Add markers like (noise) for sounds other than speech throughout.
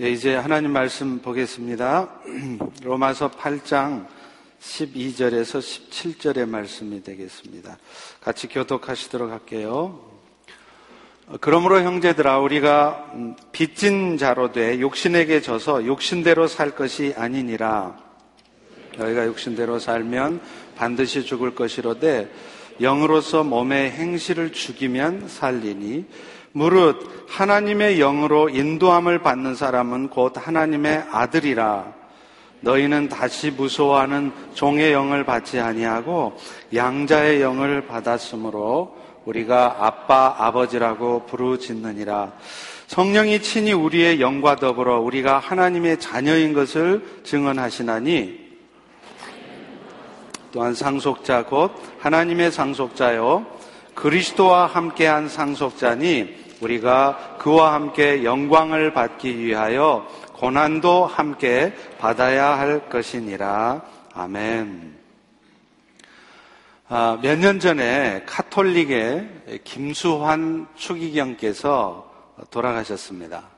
네, 이제 하나님 말씀 보겠습니다. (clears throat) 로마서 8장 12절에서 17절의 말씀이 되겠습니다. 같이 교독하시도록 할게요. 그러므로 형제들아 우리가 빚진 자로 돼 욕신에게 져서 욕신대로 살 것이 아니니라. 너희가 욕신대로 살면 반드시 죽을 것이로되 영으로서 몸의 행실을 죽이면 살리니 무릇 하나님의 영으로 인도함을 받는 사람은 곧 하나님의 아들이라. 너희는 다시 무서워하는 종의 영을 받지 아니하고 양자의 영을 받았으므로 우리가 아빠 아버지라고 부르짖느니라. 성령이 친히 우리의 영과 더불어 우리가 하나님의 자녀인 것을 증언하시나니 또한 상속자 곧 하나님의 상속자요 그리스도와 함께한 상속자니 우리가 그와 함께 영광을 받기 위하여 고난도 함께 받아야 할 것이니라. 아멘. 아, 몇 년 전에 카톨릭의 김수환 추기경께서 돌아가셨습니다.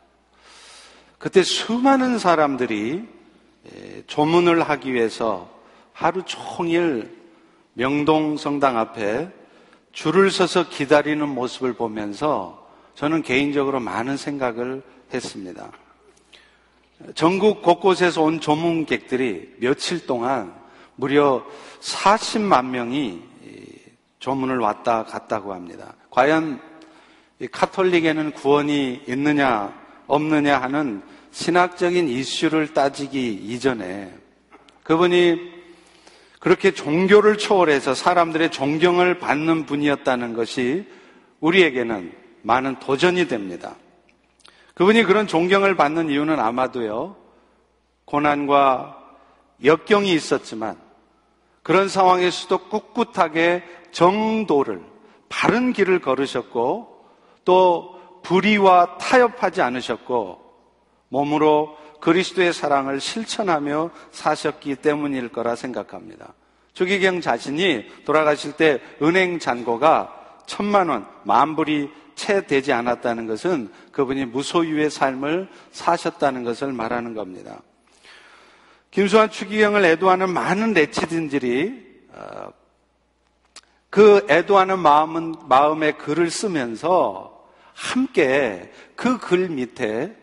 그때 수많은 사람들이 조문을 하기 위해서 하루 종일 명동 성당 앞에 줄을 서서 기다리는 모습을 보면서 저는 개인적으로 많은 생각을 했습니다. 전국 곳곳에서 온 조문객들이 며칠 동안 무려 40만 명이 조문을 왔다 갔다고 합니다. 과연 카톨릭에는 구원이 있느냐 없느냐 하는 신학적인 이슈를 따지기 이전에 그분이 그렇게 종교를 초월해서 사람들의 존경을 받는 분이었다는 것이 우리에게는 많은 도전이 됩니다. 그분이 그런 존경을 받는 이유는 아마도요, 고난과 역경이 있었지만 그런 상황에서도 꿋꿋하게 정도를, 바른 길을 걸으셨고 또 불의와 타협하지 않으셨고 몸으로 그리스도의 사랑을 실천하며 사셨기 때문일 거라 생각합니다. 주기경 자신이 돌아가실 때 은행 잔고가 천만 원, 만 불이 채 되지 않았다는 것은 그분이 무소유의 삶을 사셨다는 것을 말하는 겁니다. 김수환 추기경을 애도하는 많은 레치든들이 어, 그 애도하는 마음은, 마음의 글을 쓰면서 함께 그 글 밑에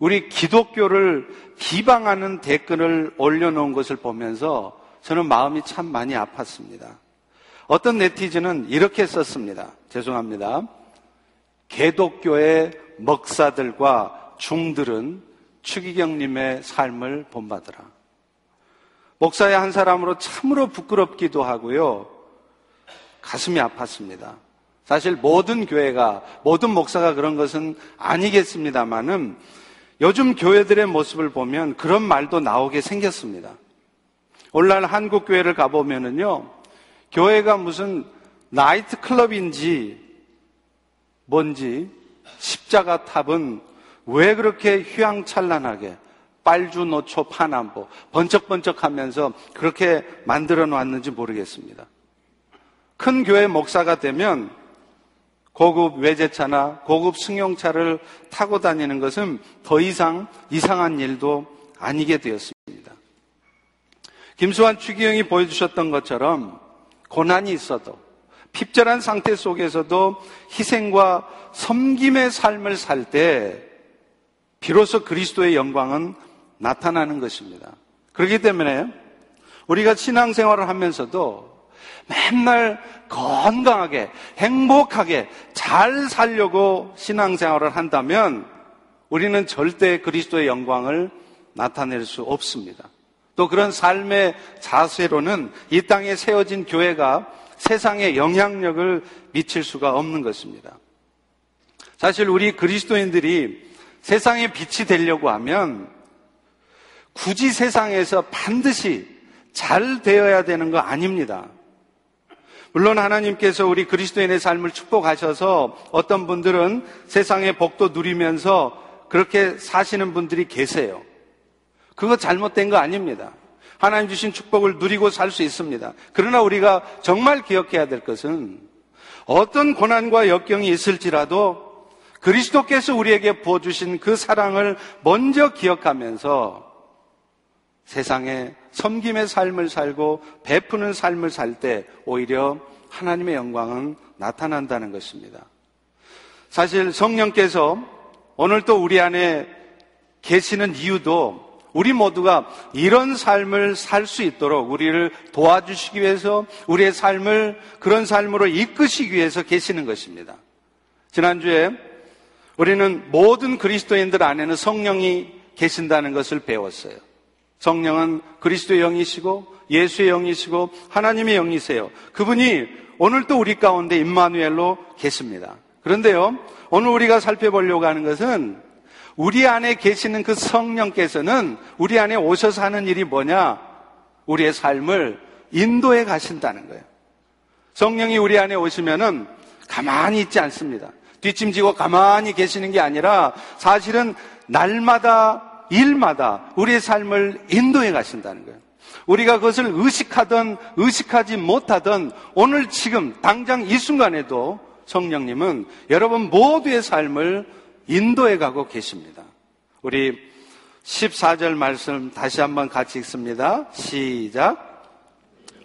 우리 기독교를 비방하는 댓글을 올려놓은 것을 보면서 저는 마음이 참 많이 아팠습니다. 어떤 네티즌은 이렇게 썼습니다. 죄송합니다. 개독교의 먹사들과 중들은 추기경님의 삶을 본받으라. 목사의 한 사람으로 참으로 부끄럽기도 하고요. 가슴이 아팠습니다. 사실 모든 교회가, 모든 목사가 그런 것은 아니겠습니다만은 요즘 교회들의 모습을 보면 그런 말도 나오게 생겼습니다. 오늘날 한국 교회를 가보면은요, 교회가 무슨 나이트 클럽인지 뭔지 십자가 탑은 왜 그렇게 휘황찬란하게 빨주 노초 파남보 번쩍번쩍하면서 그렇게 만들어 놨는지 모르겠습니다. 큰 교회 목사가 되면 고급 외제차나 고급 승용차를 타고 다니는 것은 더 이상 이상한 일도 아니게 되었습니다. 김수환 추기영이 보여주셨던 것처럼 고난이 있어도 핍절한 상태 속에서도 희생과 섬김의 삶을 살 때 비로소 그리스도의 영광은 나타나는 것입니다. 그렇기 때문에 우리가 신앙생활을 하면서도 맨날 건강하게 행복하게 잘 살려고 신앙생활을 한다면 우리는 절대 그리스도의 영광을 나타낼 수 없습니다. 또 그런 삶의 자세로는 이 땅에 세워진 교회가 세상에 영향력을 미칠 수가 없는 것입니다. 사실 우리 그리스도인들이 세상에 빛이 되려고 하면 굳이 세상에서 반드시 잘 되어야 되는 거 아닙니다. 물론 하나님께서 우리 그리스도인의 삶을 축복하셔서 어떤 분들은 세상의 복도 누리면서 그렇게 사시는 분들이 계세요. 그거 잘못된 거 아닙니다. 하나님 주신 축복을 누리고 살 수 있습니다. 그러나 우리가 정말 기억해야 될 것은 어떤 고난과 역경이 있을지라도 그리스도께서 우리에게 부어주신 그 사랑을 먼저 기억하면서 세상에 섬김의 삶을 살고 베푸는 삶을 살 때 오히려 하나님의 영광은 나타난다는 것입니다. 사실 성령께서 오늘 또 우리 안에 계시는 이유도 우리 모두가 이런 삶을 살 수 있도록 우리를 도와주시기 위해서 우리의 삶을 그런 삶으로 이끄시기 위해서 계시는 것입니다. 지난주에 우리는 모든 그리스도인들 안에는 성령이 계신다는 것을 배웠어요. 성령은 그리스도의 영이시고 예수의 영이시고 하나님의 영이세요. 그분이 오늘 또 우리 가운데 임마누엘로 계십니다. 그런데요, 오늘 우리가 살펴보려고 하는 것은 우리 안에 계시는 그 성령께서는 우리 안에 오셔서 하는 일이 뭐냐? 우리의 삶을 인도해 가신다는 거예요. 성령이 우리 안에 오시면은 가만히 있지 않습니다. 뒷짐지고 가만히 계시는 게 아니라 사실은 날마다 일마다 우리의 삶을 인도해 가신다는 거예요. 우리가 그것을 의식하든 의식하지 못하든 오늘 지금 당장 이 순간에도 성령님은 여러분 모두의 삶을 인도해 가고 계십니다. 우리 14절 말씀 다시 한번 같이 읽습니다. 시작.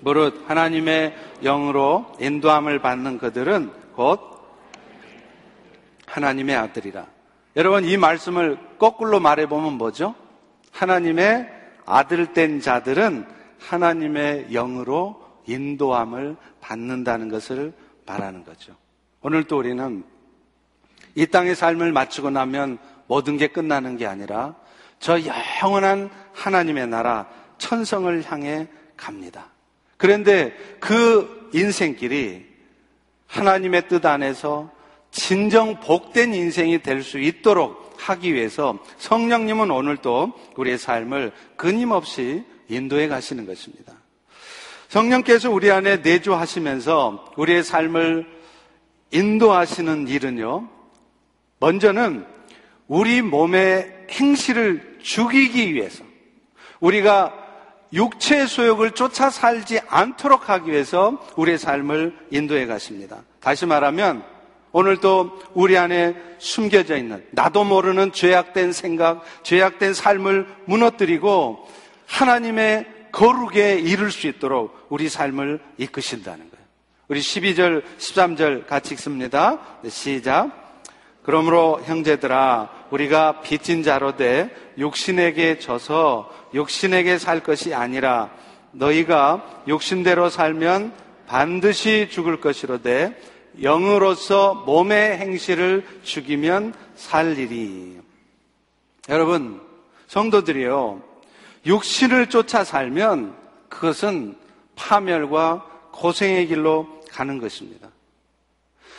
무릇 하나님의 영으로 인도함을 받는 그들은 곧 하나님의 아들이라. 여러분 이 말씀을 거꾸로 말해보면 뭐죠? 하나님의 아들 된 자들은 하나님의 영으로 인도함을 받는다는 것을 말하는 거죠. 오늘 또 우리는 이 땅의 삶을 마치고 나면 모든 게 끝나는 게 아니라 저 영원한 하나님의 나라 천성을 향해 갑니다. 그런데 그 인생길이 하나님의 뜻 안에서 진정 복된 인생이 될 수 있도록 하기 위해서 성령님은 오늘도 우리의 삶을 끊임없이 인도해 가시는 것입니다. 성령께서 우리 안에 내주하시면서 우리의 삶을 인도하시는 일은요, 먼저는 우리 몸의 행실을 죽이기 위해서 우리가 육체의 소욕을 쫓아 살지 않도록 하기 위해서 우리의 삶을 인도해 가십니다. 다시 말하면 오늘도 우리 안에 숨겨져 있는 나도 모르는 죄악된 생각, 죄악된 삶을 무너뜨리고 하나님의 거룩에 이룰 수 있도록 우리 삶을 이끄신다는 거예요. 우리 12절, 13절 같이 읽습니다. 네, 시작. 그러므로 형제들아 우리가 빚진 자로 돼 육신에게 져서 육신에게 살 것이 아니라 너희가 육신대로 살면 반드시 죽을 것이로되 영으로서 몸의 행실을 죽이면 살리리. 여러분 성도들이요 육신을 쫓아 살면 그것은 파멸과 고생의 길로 가는 것입니다.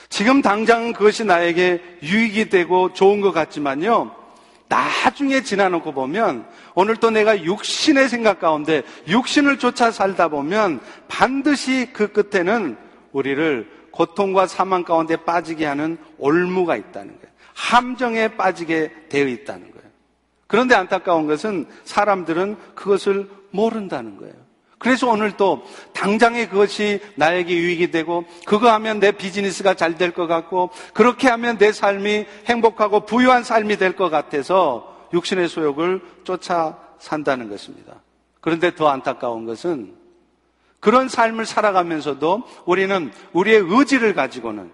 지금 당장 그것이 나에게 유익이 되고 좋은 것 같지만요. 나중에 지나놓고 보면 오늘 또 내가 육신의 생각 가운데 육신을 쫓아 살다 보면 반드시 그 끝에는 우리를 고통과 사망 가운데 빠지게 하는 올무가 있다는 거예요. 함정에 빠지게 되어 있다는 거예요. 그런데 안타까운 것은 사람들은 그것을 모른다는 거예요. 그래서 오늘 또 당장에 그것이 나에게 유익이 되고 그거 하면 내 비즈니스가 잘 될 것 같고 그렇게 하면 내 삶이 행복하고 부유한 삶이 될 것 같아서 육신의 소욕을 쫓아 산다는 것입니다. 그런데 더 안타까운 것은 그런 삶을 살아가면서도 우리는 우리의 의지를 가지고는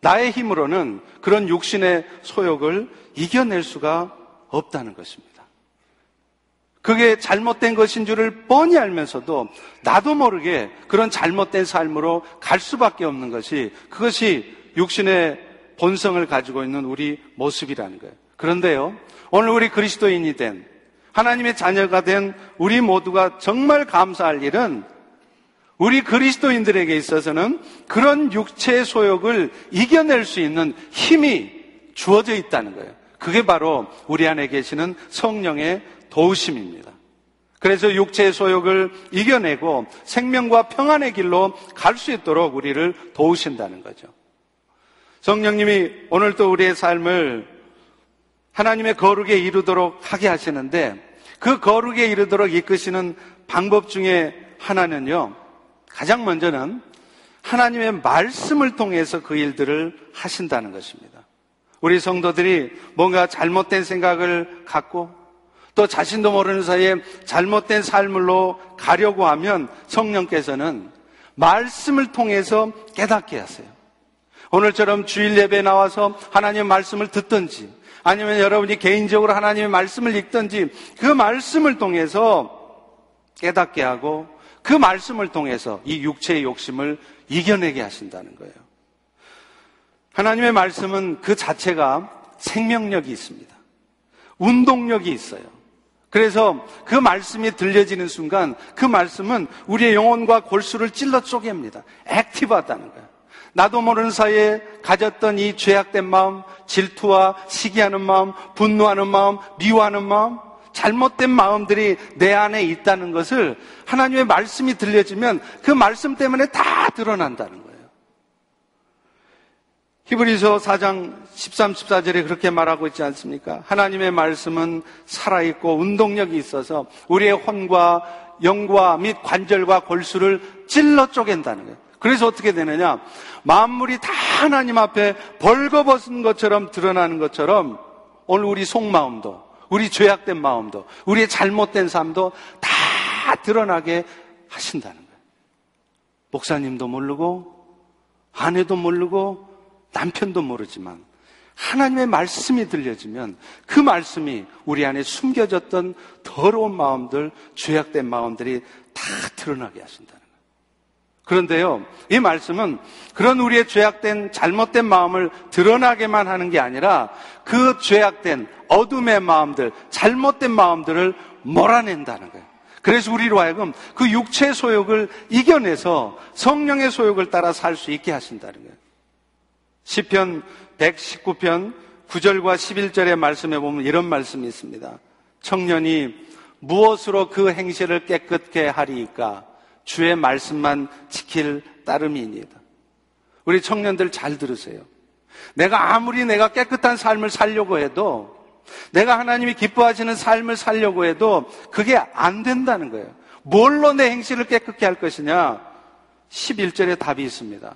나의 힘으로는 그런 육신의 소욕을 이겨낼 수가 없다는 것입니다. 그게 잘못된 것인 줄을 뻔히 알면서도 나도 모르게 그런 잘못된 삶으로 갈 수밖에 없는 것이 그것이 육신의 본성을 가지고 있는 우리 모습이라는 거예요. 그런데요, 오늘 우리 그리스도인이 된 하나님의 자녀가 된 우리 모두가 정말 감사할 일은 우리 그리스도인들에게 있어서는 그런 육체의 소욕을 이겨낼 수 있는 힘이 주어져 있다는 거예요. 그게 바로 우리 안에 계시는 성령의 도우심입니다. 그래서 육체의 소욕을 이겨내고 생명과 평안의 길로 갈 수 있도록 우리를 도우신다는 거죠. 성령님이 오늘 또 우리의 삶을 하나님의 거룩에 이르도록 하게 하시는데 그 거룩에 이르도록 이끄시는 방법 중에 하나는요. 가장 먼저는 하나님의 말씀을 통해서 그 일들을 하신다는 것입니다. 우리 성도들이 뭔가 잘못된 생각을 갖고 또 자신도 모르는 사이에 잘못된 삶으로 가려고 하면 성령께서는 말씀을 통해서 깨닫게 하세요. 오늘처럼 주일 예배에 나와서 하나님의 말씀을 듣든지 아니면 여러분이 개인적으로 하나님의 말씀을 읽든지 그 말씀을 통해서 깨닫게 하고 그 말씀을 통해서 이 육체의 욕심을 이겨내게 하신다는 거예요. 하나님의 말씀은 그 자체가 생명력이 있습니다. 운동력이 있어요. 그래서 그 말씀이 들려지는 순간 그 말씀은 우리의 영혼과 골수를 찔러 쪼갭니다. 액티브하다는 거예요. 나도 모르는 사이에 가졌던 이 죄악된 마음, 질투와 시기하는 마음, 분노하는 마음, 미워하는 마음, 잘못된 마음들이 내 안에 있다는 것을 하나님의 말씀이 들려지면 그 말씀 때문에 다 드러난다는 거예요. 히브리서 4장 13, 14절에 그렇게 말하고 있지 않습니까? 하나님의 말씀은 살아있고 운동력이 있어서 우리의 혼과 영과 및 관절과 골수를 찔러 쪼갠다는 거예요. 그래서 어떻게 되느냐? 만물이 다 하나님 앞에 벌거벗은 것처럼 드러나는 것처럼 오늘 우리 속마음도, 우리 죄악된 마음도, 우리의 잘못된 삶도 다 드러나게 하신다는 거예요. 목사님도 모르고, 아내도 모르고, 남편도 모르지만 하나님의 말씀이 들려지면 그 말씀이 우리 안에 숨겨졌던 더러운 마음들, 죄악된 마음들이 다 드러나게 하신다는. 그런데요, 이 말씀은 그런 우리의 죄악된 잘못된 마음을 드러나게만 하는 게 아니라 그 죄악된 어둠의 마음들, 잘못된 마음들을 몰아낸다는 거예요. 그래서 우리로 하여금 그 육체의 소욕을 이겨내서 성령의 소욕을 따라 살 수 있게 하신다는 거예요. 시편 119편 9절과 11절의 말씀에 보면 이런 말씀이 있습니다. 청년이 무엇으로 그 행실을 깨끗게 하리이까 주의 말씀만 지킬 따름이니이다. 우리 청년들 잘 들으세요. 내가 아무리 내가 깨끗한 삶을 살려고 해도 내가 하나님이 기뻐하시는 삶을 살려고 해도 그게 안 된다는 거예요. 뭘로 내 행실을 깨끗게 할 것이냐? 11절에 답이 있습니다.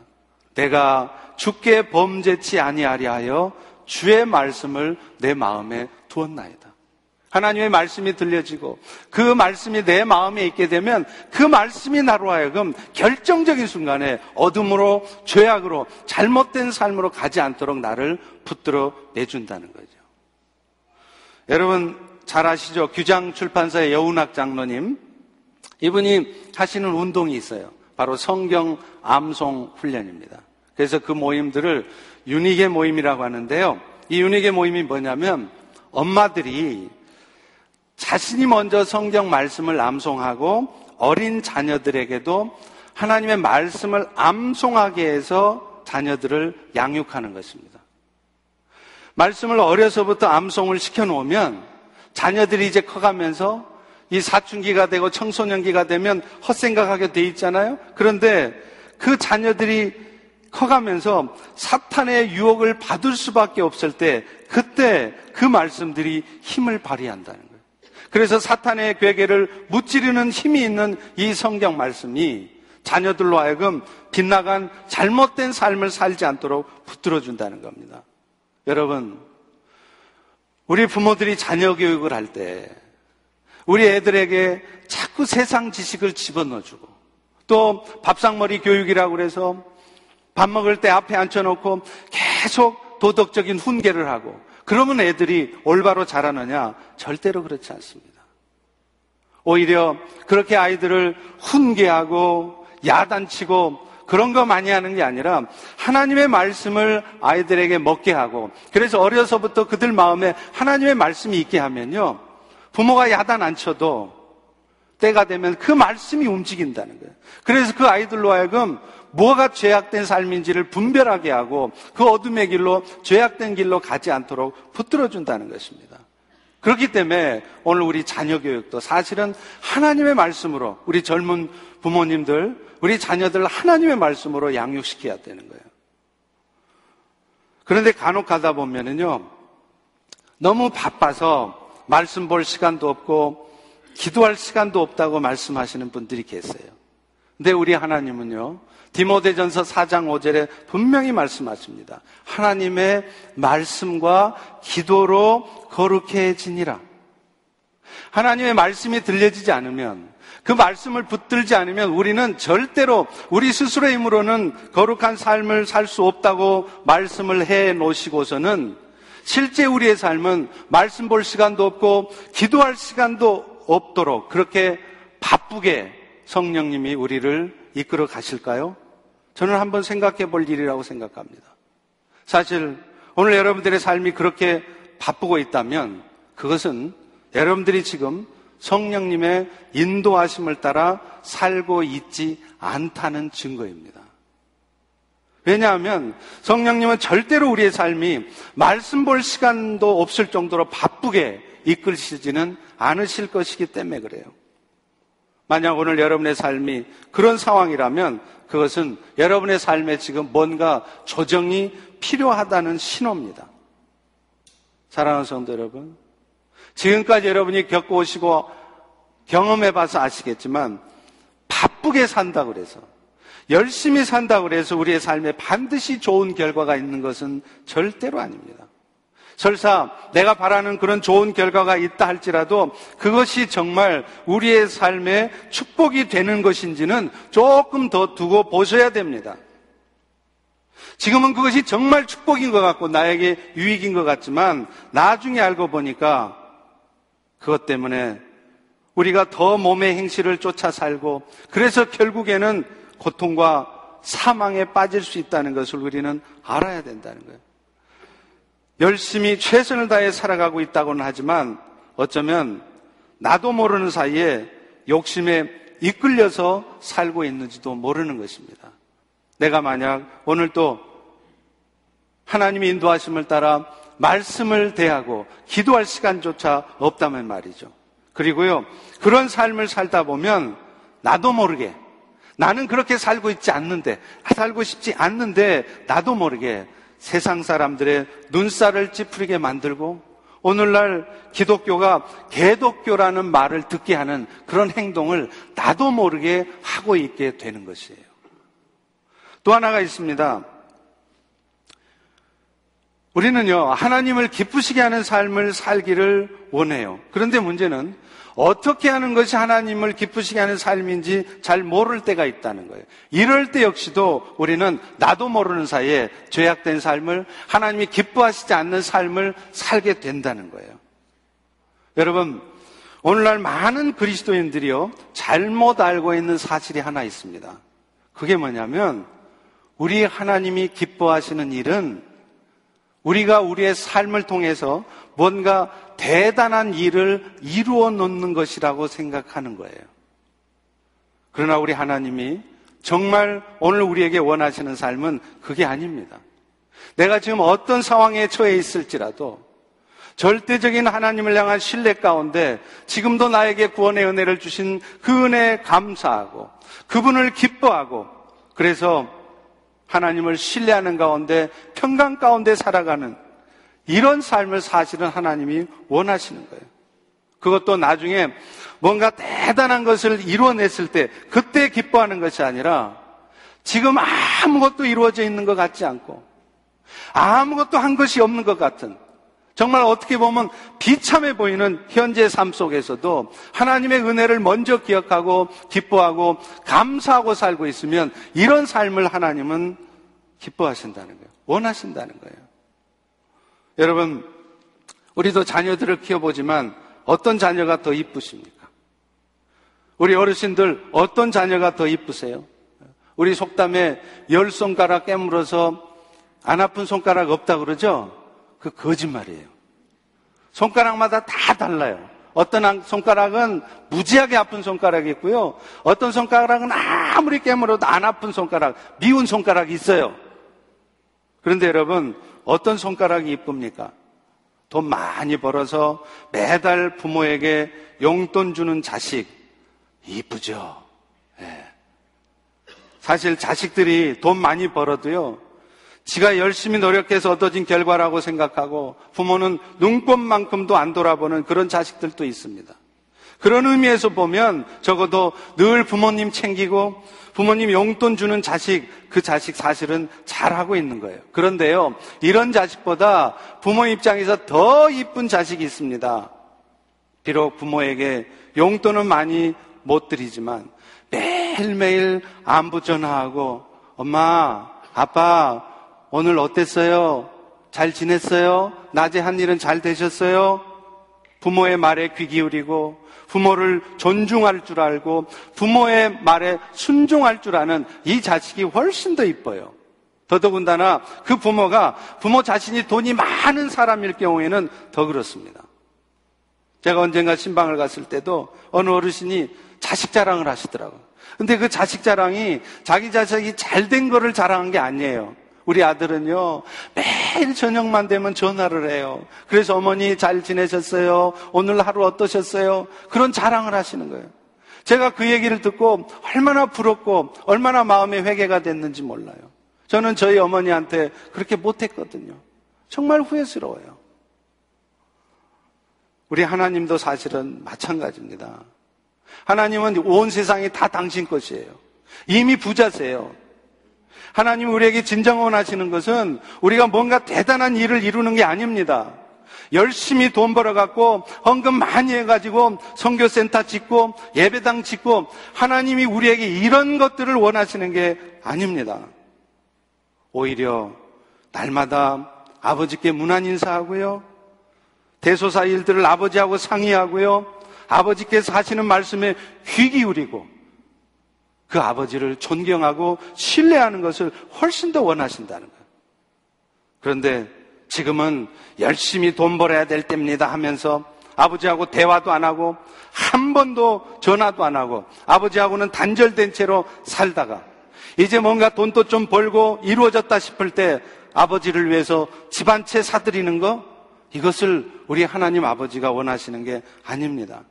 내가 주께 범죄치 아니하리 하여 주의 말씀을 내 마음에 두었나이다. 하나님의 말씀이 들려지고 그 말씀이 내 마음에 있게 되면 그 말씀이 나로 하여금 결정적인 순간에 어둠으로 죄악으로 잘못된 삶으로 가지 않도록 나를 붙들어 내준다는 거죠. 여러분 잘 아시죠? 규장 출판사의 여운학 장로님 이분이 하시는 운동이 있어요. 바로 성경 암송 훈련입니다. 그래서 그 모임들을 유닉의 모임이라고 하는데요. 이 유닉의 모임이 뭐냐면 엄마들이 자신이 먼저 성경 말씀을 암송하고 어린 자녀들에게도 하나님의 말씀을 암송하게 해서 자녀들을 양육하는 것입니다. 말씀을 어려서부터 암송을 시켜놓으면 자녀들이 이제 커가면서 이 사춘기가 되고 청소년기가 되면 헛생각하게 돼 있잖아요. 그런데 그 자녀들이 커가면서 사탄의 유혹을 받을 수밖에 없을 때 그때 그 말씀들이 힘을 발휘한다는. 그래서 사탄의 괴계를 무찌르는 힘이 있는 이 성경 말씀이 자녀들로 하여금 빗나간 잘못된 삶을 살지 않도록 붙들어 준다는 겁니다. 여러분, 우리 부모들이 자녀 교육을 할 때 우리 애들에게 자꾸 세상 지식을 집어넣어 주고 또 밥상머리 교육이라고 그래서 밥 먹을 때 앞에 앉혀놓고 계속 도덕적인 훈계를 하고 그러면 애들이 올바로 자라느냐? 절대로 그렇지 않습니다. 오히려 그렇게 아이들을 훈계하고 야단치고 그런 거 많이 하는 게 아니라 하나님의 말씀을 아이들에게 먹게 하고 그래서 어려서부터 그들 마음에 하나님의 말씀이 있게 하면요. 부모가 야단 안 쳐도 때가 되면 그 말씀이 움직인다는 거예요. 그래서 그 아이들로 하여금 뭐가 죄악된 삶인지를 분별하게 하고 그 어둠의 길로 죄악된 길로 가지 않도록 붙들어 준다는 것입니다. 그렇기 때문에 오늘 우리 자녀 교육도 사실은 하나님의 말씀으로 우리 젊은 부모님들, 우리 자녀들 하나님의 말씀으로 양육시켜야 되는 거예요. 그런데 간혹 가다 보면은요, 너무 바빠서 말씀 볼 시간도 없고 기도할 시간도 없다고 말씀하시는 분들이 계세요. 근데 우리 하나님은요, 디모데전서 4장 5절에 분명히 말씀하십니다. 하나님의 말씀과 기도로 거룩해지니라. 하나님의 말씀이 들려지지 않으면 그 말씀을 붙들지 않으면 우리는 절대로 우리 스스로의 힘으로는 거룩한 삶을 살 수 없다고 말씀을 해 놓으시고서는 실제 우리의 삶은 말씀 볼 시간도 없고 기도할 시간도 없도록 그렇게 바쁘게 성령님이 우리를 이끌어 가실까요? 저는 한번 생각해 볼 일이라고 생각합니다. 사실 오늘 여러분들의 삶이 그렇게 바쁘고 있다면 그것은 여러분들이 지금 성령님의 인도하심을 따라 살고 있지 않다는 증거입니다. 왜냐하면 성령님은 절대로 우리의 삶이 말씀 볼 시간도 없을 정도로 바쁘게 이끌시지는 않으실 것이기 때문에 그래요. 만약 오늘 여러분의 삶이 그런 상황이라면 그것은 여러분의 삶에 지금 뭔가 조정이 필요하다는 신호입니다. 사랑하는 성도 여러분, 지금까지 여러분이 겪어오시고 경험해 봐서 아시겠지만 바쁘게 산다 그래서 열심히 산다 그래서 우리의 삶에 반드시 좋은 결과가 있는 것은 절대로 아닙니다. 설사 내가 바라는 그런 좋은 결과가 있다 할지라도 그것이 정말 우리의 삶에 축복이 되는 것인지는 조금 더 두고 보셔야 됩니다. 지금은 그것이 정말 축복인 것 같고 나에게 유익인 것 같지만 나중에 알고 보니까 그것 때문에 우리가 더 몸의 행실을 쫓아 살고 그래서 결국에는 고통과 사망에 빠질 수 있다는 것을 우리는 알아야 된다는 거예요. 열심히 최선을 다해 살아가고 있다고는 하지만 어쩌면 나도 모르는 사이에 욕심에 이끌려서 살고 있는지도 모르는 것입니다. 내가 만약 오늘 또 하나님의 인도하심을 따라 말씀을 대하고 기도할 시간조차 없다면 말이죠. 그리고요, 그런 삶을 살다 보면 나도 모르게 나는 그렇게 살고 있지 않는데, 살고 싶지 않는데, 나도 모르게 세상 사람들의 눈살을 찌푸리게 만들고, 오늘날 기독교가 개독교라는 말을 듣게 하는 그런 행동을 나도 모르게 하고 있게 되는 것이에요. 또 하나가 있습니다. 우리는요, 하나님을 기쁘시게 하는 삶을 살기를 원해요. 그런데 문제는 어떻게 하는 것이 하나님을 기쁘시게 하는 삶인지 잘 모를 때가 있다는 거예요. 이럴 때 역시도 우리는 나도 모르는 사이에 죄악된 삶을 하나님이 기뻐하시지 않는 삶을 살게 된다는 거예요. 여러분, 오늘날 많은 그리스도인들이요, 잘못 알고 있는 사실이 하나 있습니다. 그게 뭐냐면, 우리 하나님이 기뻐하시는 일은 우리가 우리의 삶을 통해서 뭔가 대단한 일을 이루어 놓는 것이라고 생각하는 거예요. 그러나 우리 하나님이 정말 오늘 우리에게 원하시는 삶은 그게 아닙니다. 내가 지금 어떤 상황에 처해 있을지라도 절대적인 하나님을 향한 신뢰 가운데 지금도 나에게 구원의 은혜를 주신 그 은혜에 감사하고 그분을 기뻐하고 그래서 하나님을 신뢰하는 가운데 평강 가운데 살아가는 이런 삶을 사실은 하나님이 원하시는 거예요. 그것도 나중에 뭔가 대단한 것을 이루어냈을 때 그때 기뻐하는 것이 아니라 지금 아무것도 이루어져 있는 것 같지 않고 아무것도 한 것이 없는 것 같은 정말 어떻게 보면 비참해 보이는 현재 삶 속에서도 하나님의 은혜를 먼저 기억하고 기뻐하고 감사하고 살고 있으면 이런 삶을 하나님은 기뻐하신다는 거예요. 원하신다는 거예요. 여러분, 우리도 자녀들을 키워보지만 어떤 자녀가 더 이쁘십니까? 우리 어르신들 어떤 자녀가 더 이쁘세요? 우리 속담에 열 손가락 깨물어서 안 아픈 손가락 없다 그러죠? 그 거짓말이에요. 손가락마다 다 달라요. 어떤 손가락은 무지하게 아픈 손가락이 있고요. 어떤 손가락은 아무리 깨물어도 안 아픈 손가락, 미운 손가락이 있어요. 그런데 여러분, 어떤 손가락이 이쁩니까? 돈 많이 벌어서 매달 부모에게 용돈 주는 자식, 이쁘죠? 네. 사실 자식들이 돈 많이 벌어도요, 지가 열심히 노력해서 얻어진 결과라고 생각하고 부모는 눈꽃만큼도 안 돌아보는 그런 자식들도 있습니다. 그런 의미에서 보면 적어도 늘 부모님 챙기고 부모님 용돈 주는 자식, 그 자식 사실은 잘하고 있는 거예요. 그런데요, 이런 자식보다 부모 입장에서 더 이쁜 자식이 있습니다. 비록 부모에게 용돈은 많이 못 드리지만 매일매일 안부 전화하고 엄마, 아빠, 오늘 어땠어요? 잘 지냈어요? 낮에 한 일은 잘 되셨어요? 부모의 말에 귀 기울이고 부모를 존중할 줄 알고 부모의 말에 순종할 줄 아는 이 자식이 훨씬 더 이뻐요. 더더군다나 그 부모가 부모 자신이 돈이 많은 사람일 경우에는 더 그렇습니다. 제가 언젠가 신방을 갔을 때도 어느 어르신이 자식 자랑을 하시더라고요. 근데 그 자식 자랑이 자기 자식이 잘 된 거를 자랑한 게 아니에요. 우리 아들은요, 매일 저녁만 되면 전화를 해요. 그래서 어머니 잘 지내셨어요? 오늘 하루 어떠셨어요? 그런 자랑을 하시는 거예요. 제가 그 얘기를 듣고 얼마나 부럽고 얼마나 마음의 회개가 됐는지 몰라요. 저는 저희 어머니한테 그렇게 못했거든요. 정말 후회스러워요. 우리 하나님도 사실은 마찬가지입니다. 하나님은 온 세상이 다 당신 것이에요. 이미 부자세요. 하나님 우리에게 진정 원하시는 것은 우리가 뭔가 대단한 일을 이루는 게 아닙니다. 열심히 돈 벌어갖고 헌금 많이 해가지고 성교센터 짓고 예배당 짓고 하나님이 우리에게 이런 것들을 원하시는 게 아닙니다. 오히려 날마다 아버지께 문안 인사하고요. 대소사 일들을 아버지하고 상의하고요. 아버지께서 하시는 말씀에 귀 기울이고 그 아버지를 존경하고 신뢰하는 것을 훨씬 더 원하신다는 거예요. 그런데 지금은 열심히 돈 벌어야 될 때입니다 하면서 아버지하고 대화도 안 하고 한 번도 전화도 안 하고 아버지하고는 단절된 채로 살다가 이제 뭔가 돈도 좀 벌고 이루어졌다 싶을 때 아버지를 위해서 집 한 채 사드리는 거 이것을 우리 하나님 아버지가 원하시는 게 아닙니다.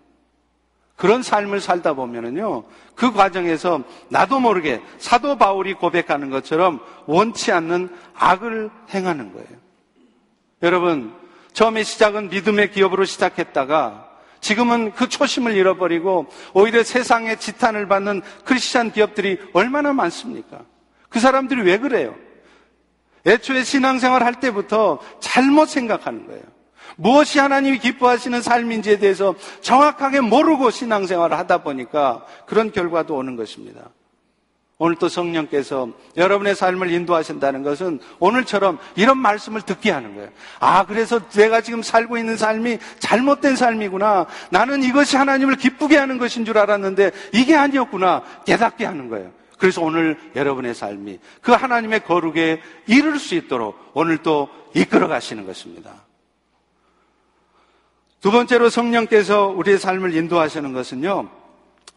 그런 삶을 살다 보면은요, 그 과정에서 나도 모르게 사도 바울이 고백하는 것처럼 원치 않는 악을 행하는 거예요. 여러분, 처음에 시작은 믿음의 기업으로 시작했다가 지금은 그 초심을 잃어버리고 오히려 세상의 지탄을 받는 크리스찬 기업들이 얼마나 많습니까? 그 사람들이 왜 그래요? 애초에 신앙생활 할 때부터 잘못 생각하는 거예요. 무엇이 하나님이 기뻐하시는 삶인지에 대해서 정확하게 모르고 신앙생활을 하다 보니까 그런 결과도 오는 것입니다. 오늘 또 성령께서 여러분의 삶을 인도하신다는 것은 오늘처럼 이런 말씀을 듣게 하는 거예요. 아, 그래서 내가 지금 살고 있는 삶이 잘못된 삶이구나. 나는 이것이 하나님을 기쁘게 하는 것인 줄 알았는데 이게 아니었구나. 깨닫게 하는 거예요. 그래서 오늘 여러분의 삶이 그 하나님의 거룩에 이룰 수 있도록 오늘 또 이끌어 가시는 것입니다. 두 번째로 성령께서 우리의 삶을 인도하시는 것은요,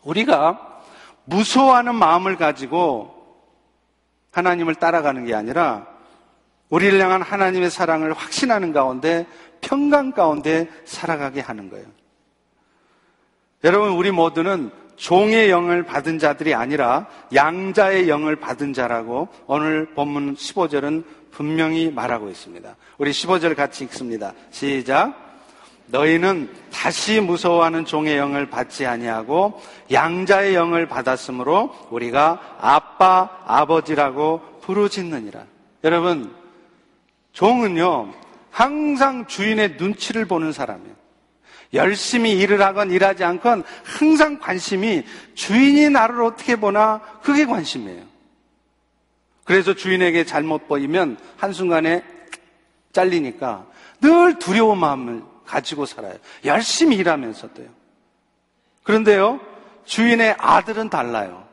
우리가 무서워하는 마음을 가지고 하나님을 따라가는 게 아니라 우리를 향한 하나님의 사랑을 확신하는 가운데 평강 가운데 살아가게 하는 거예요. 여러분, 우리 모두는 종의 영을 받은 자들이 아니라 양자의 영을 받은 자라고 오늘 본문 15절은 분명히 말하고 있습니다. 우리 15절 같이 읽습니다. 시작. 너희는 다시 무서워하는 종의 영을 받지 아니하고 양자의 영을 받았으므로 우리가 아빠 아버지라고 부르짖느니라. 여러분 종은요 항상 주인의 눈치를 보는 사람이에요. 열심히 일을 하건 일하지 않건 항상 관심이 주인이 나를 어떻게 보나 그게 관심이에요. 그래서 주인에게 잘못 보이면 한순간에 잘리니까 늘 두려운 마음을 가지고 살아요. 열심히 일하면서도요. 그런데요, 주인의 아들은 달라요.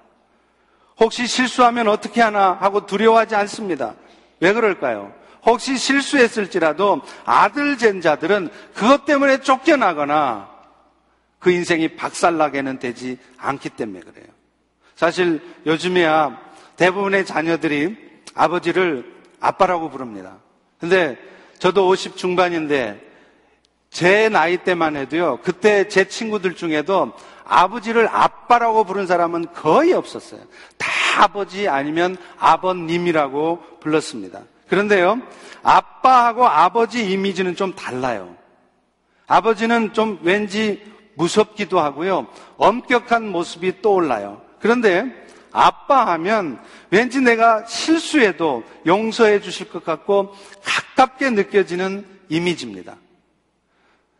혹시 실수하면 어떻게 하나 하고 두려워하지 않습니다. 왜 그럴까요? 혹시 실수했을지라도 아들 젠자들은 그것 때문에 쫓겨나거나 그 인생이 박살나게는 되지 않기 때문에 그래요. 사실 요즘에야 대부분의 자녀들이 아버지를 아빠라고 부릅니다. 근데 저도 50 중반인데 제 나이 때만 해도요, 그때 제 친구들 중에도 아버지를 아빠라고 부른 사람은 거의 없었어요. 다 아버지 아니면 아버님이라고 불렀습니다. 그런데요, 아빠하고 아버지 이미지는 좀 달라요. 아버지는 좀 왠지 무섭기도 하고요. 엄격한 모습이 떠올라요. 그런데 아빠 하면 왠지 내가 실수해도 용서해 주실 것 같고 가깝게 느껴지는 이미지입니다.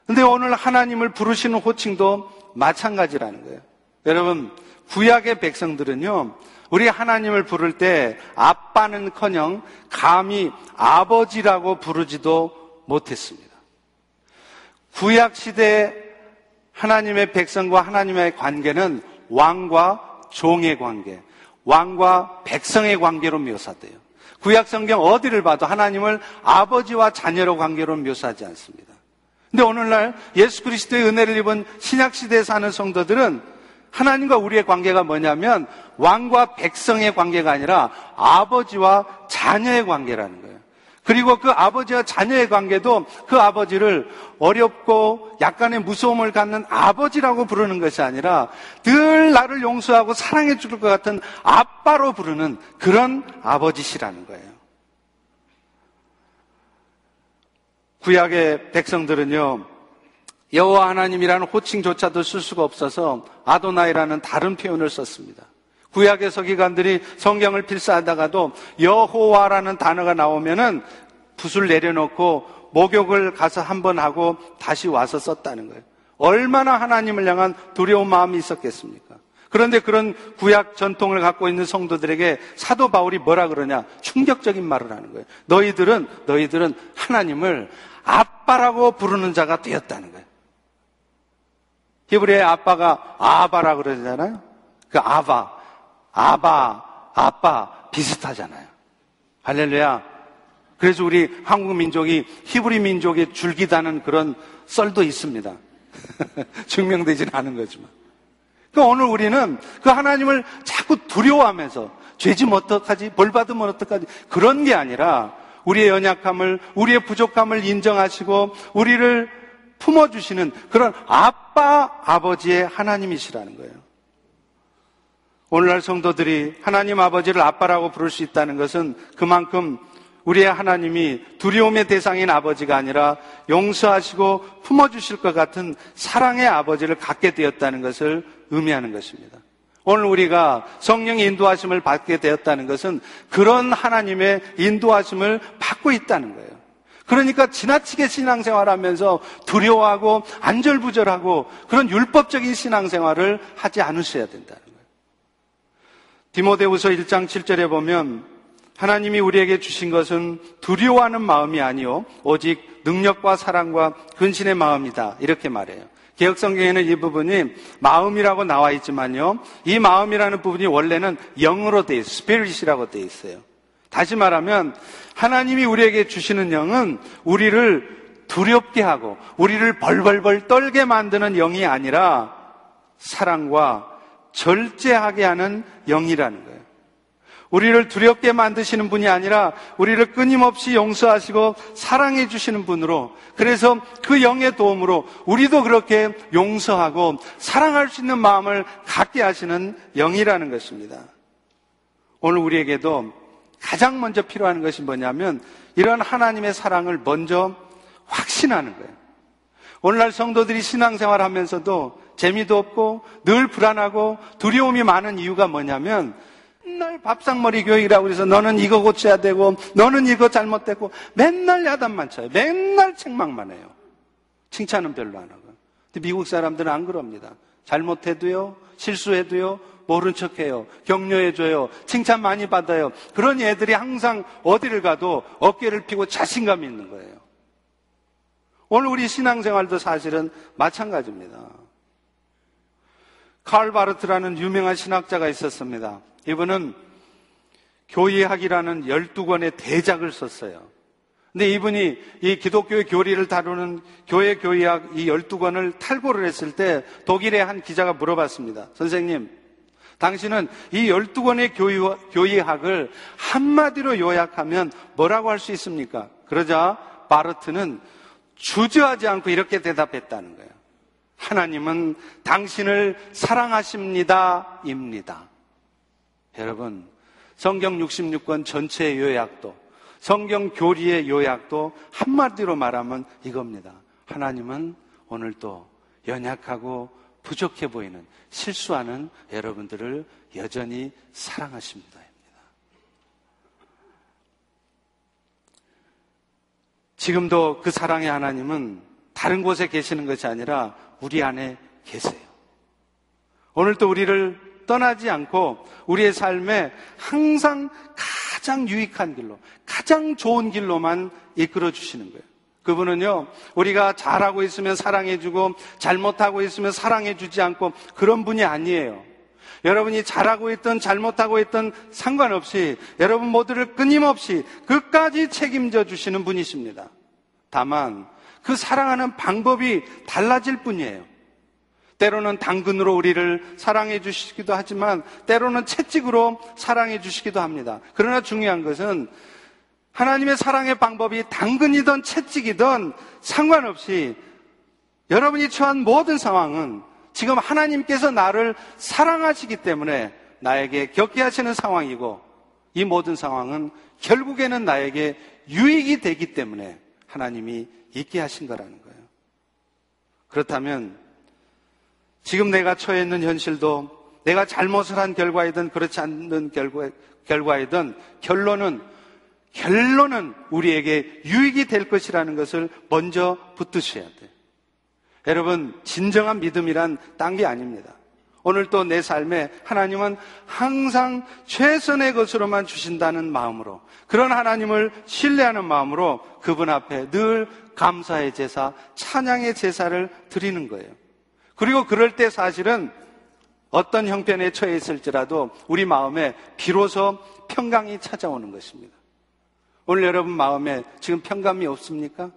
근데 오늘 하나님을 부르시는 호칭도 마찬가지라는 거예요. 여러분, 구약의 백성들은요, 우리 하나님을 부를 때 아빠는 커녕 감히 아버지라고 부르지도 못했습니다. 구약 시대 하나님의 백성과 하나님의 관계는 왕과 종의 관계, 왕과 백성의 관계로 묘사돼요. 구약 성경 어디를 봐도 하나님을 아버지와 자녀로 관계로 묘사하지 않습니다. 근데 오늘날 예수 그리스도의 은혜를 입은 신약 시대에 사는 성도들은 하나님과 우리의 관계가 뭐냐면 왕과 백성의 관계가 아니라 아버지와 자녀의 관계라는 거예요. 그리고 그 아버지와 자녀의 관계도 그 아버지를 어렵고 약간의 무서움을 갖는 아버지라고 부르는 것이 아니라 늘 나를 용서하고 사랑해 줄 것 같은 아빠로 부르는 그런 아버지시라는 거예요. 구약의 백성들은요, 여호와 하나님이라는 호칭조차도 쓸 수가 없어서 아도나이라는 다른 표현을 썼습니다. 구약의 서기관들이 성경을 필사하다가도 여호와라는 단어가 나오면은 붓을 내려놓고 목욕을 가서 한 번 하고 다시 와서 썼다는 거예요. 얼마나 하나님을 향한 두려운 마음이 있었겠습니까? 그런데 그런 구약 전통을 갖고 있는 성도들에게 사도 바울이 뭐라 그러냐? 충격적인 말을 하는 거예요. 너희들은, 너희들은 하나님을 아빠라고 부르는 자가 되었다는 거예요. 히브리의 아빠가 아바라 그러잖아요. 그 아바, 아바, 아빠 비슷하잖아요. 할렐루야. 그래서 우리 한국 민족이 히브리 민족의 줄기다는 그런 썰도 있습니다. (laughs) 증명되지는 않은 거지만. 그 오늘 우리는 그 하나님을 자꾸 두려워하면서 죄지면 어떡하지? 벌 받으면 어떡하지? 그런 게 아니라 우리의 연약함을, 우리의 부족함을 인정하시고 우리를 품어주시는 그런 아빠, 아버지의 하나님이시라는 거예요. 오늘날 성도들이 하나님 아버지를 아빠라고 부를 수 있다는 것은 그만큼 우리의 하나님이 두려움의 대상인 아버지가 아니라 용서하시고 품어주실 것 같은 사랑의 아버지를 갖게 되었다는 것을 의미하는 것입니다. 오늘 우리가 성령의 인도하심을 받게 되었다는 것은 그런 하나님의 인도하심을 받고 있다는 거예요. 그러니까 지나치게 신앙생활 하면서 두려워하고 안절부절하고 그런 율법적인 신앙생활을 하지 않으셔야 된다는 거예요. 디모데후서 1장 7절에 보면 하나님이 우리에게 주신 것은 두려워하는 마음이 아니요 오직 능력과 사랑과 근신의 마음이다 이렇게 말해요. 개혁성경에는 이 부분이 마음이라고 나와 있지만요. 이 마음이라는 부분이 원래는 영으로 돼 있어요. 스피릿이라고 돼 있어요. 다시 말하면 하나님이 우리에게 주시는 영은 우리를 두렵게 하고 우리를 벌벌벌 떨게 만드는 영이 아니라 사랑과 절제하게 하는 영이라는 거예요. 우리를 두렵게 만드시는 분이 아니라 우리를 끊임없이 용서하시고 사랑해 주시는 분으로 그래서 그 영의 도움으로 우리도 그렇게 용서하고 사랑할 수 있는 마음을 갖게 하시는 영이라는 것입니다. 오늘 우리에게도 가장 먼저 필요한 것이 뭐냐면 이런 하나님의 사랑을 먼저 확신하는 거예요. 오늘날 성도들이 신앙생활 하면서도 재미도 없고 늘 불안하고 두려움이 많은 이유가 뭐냐면 맨날 밥상머리 교육이라고 해서 너는 이거 고쳐야 되고 너는 이거 잘못됐고 맨날 야단만 쳐요. 맨날 책망만 해요. 칭찬은 별로 안 하고. 근데 미국 사람들은 안 그럽니다. 잘못해도요, 실수해도요, 모른 척해요. 격려해줘요. 칭찬 많이 받아요. 그런 애들이 항상 어디를 가도 어깨를 피고 자신감 있는 거예요. 오늘 우리 신앙생활도 사실은 마찬가지입니다. 칼 바르트라는 유명한 신학자가 있었습니다. 이분은 교의학이라는 12권의 대작을 썼어요. 근데 이분이 이 기독교의 교리를 다루는 교회 교의학 이 12권을 탈고를 했을 때 독일의 한 기자가 물어봤습니다. 선생님, 당신은 이 12권의 교의, 학을 한마디로 요약하면 뭐라고 할 수 있습니까? 그러자 바르트는 주저하지 않고 이렇게 대답했다는 거예요. 하나님은 당신을 사랑하십니다. 입니다. 여러분, 성경 66권 전체의 요약도, 성경 교리의 요약도 한마디로 말하면 이겁니다. 하나님은 오늘도 연약하고 부족해 보이는 실수하는 여러분들을 여전히 사랑하십니다. 지금도 그 사랑의 하나님은 다른 곳에 계시는 것이 아니라 우리 안에 계세요. 오늘도 우리를 떠나지 않고 우리의 삶에 항상 가장 유익한 길로, 가장 좋은 길로만 이끌어 주시는 거예요. 그분은요, 우리가 잘하고 있으면 사랑해주고, 잘못하고 있으면 사랑해주지 않고, 그런 분이 아니에요. 여러분이 잘하고 있던 잘못하고 있던 상관없이 여러분 모두를 끊임없이 끝까지 책임져 주시는 분이십니다. 다만 그 사랑하는 방법이 달라질 뿐이에요. 때로는 당근으로 우리를 사랑해 주시기도 하지만 때로는 채찍으로 사랑해 주시기도 합니다. 그러나 중요한 것은 하나님의 사랑의 방법이 당근이든 채찍이든 상관없이 여러분이 처한 모든 상황은 지금 하나님께서 나를 사랑하시기 때문에 나에게 겪게 하시는 상황이고 이 모든 상황은 결국에는 나에게 유익이 되기 때문에 하나님이 있게 하신 거라는 거예요. 그렇다면 지금 내가 처해 있는 현실도 내가 잘못을 한 결과이든 그렇지 않는 결과, 결과이든 결론은 결론은 우리에게 유익이 될 것이라는 것을 먼저 붙드셔야 돼요. 여러분, 진정한 믿음이란 딴 게 아닙니다. 오늘 또 내 삶에 하나님은 항상 최선의 것으로만 주신다는 마음으로, 그런 하나님을 신뢰하는 마음으로 그분 앞에 늘 감사의 제사, 찬양의 제사를 드리는 거예요. 그리고 그럴 때 사실은 어떤 형편에 처해 있을지라도 우리 마음에 비로소 평강이 찾아오는 것입니다. 오늘 여러분 마음에 지금 평감이 없습니까?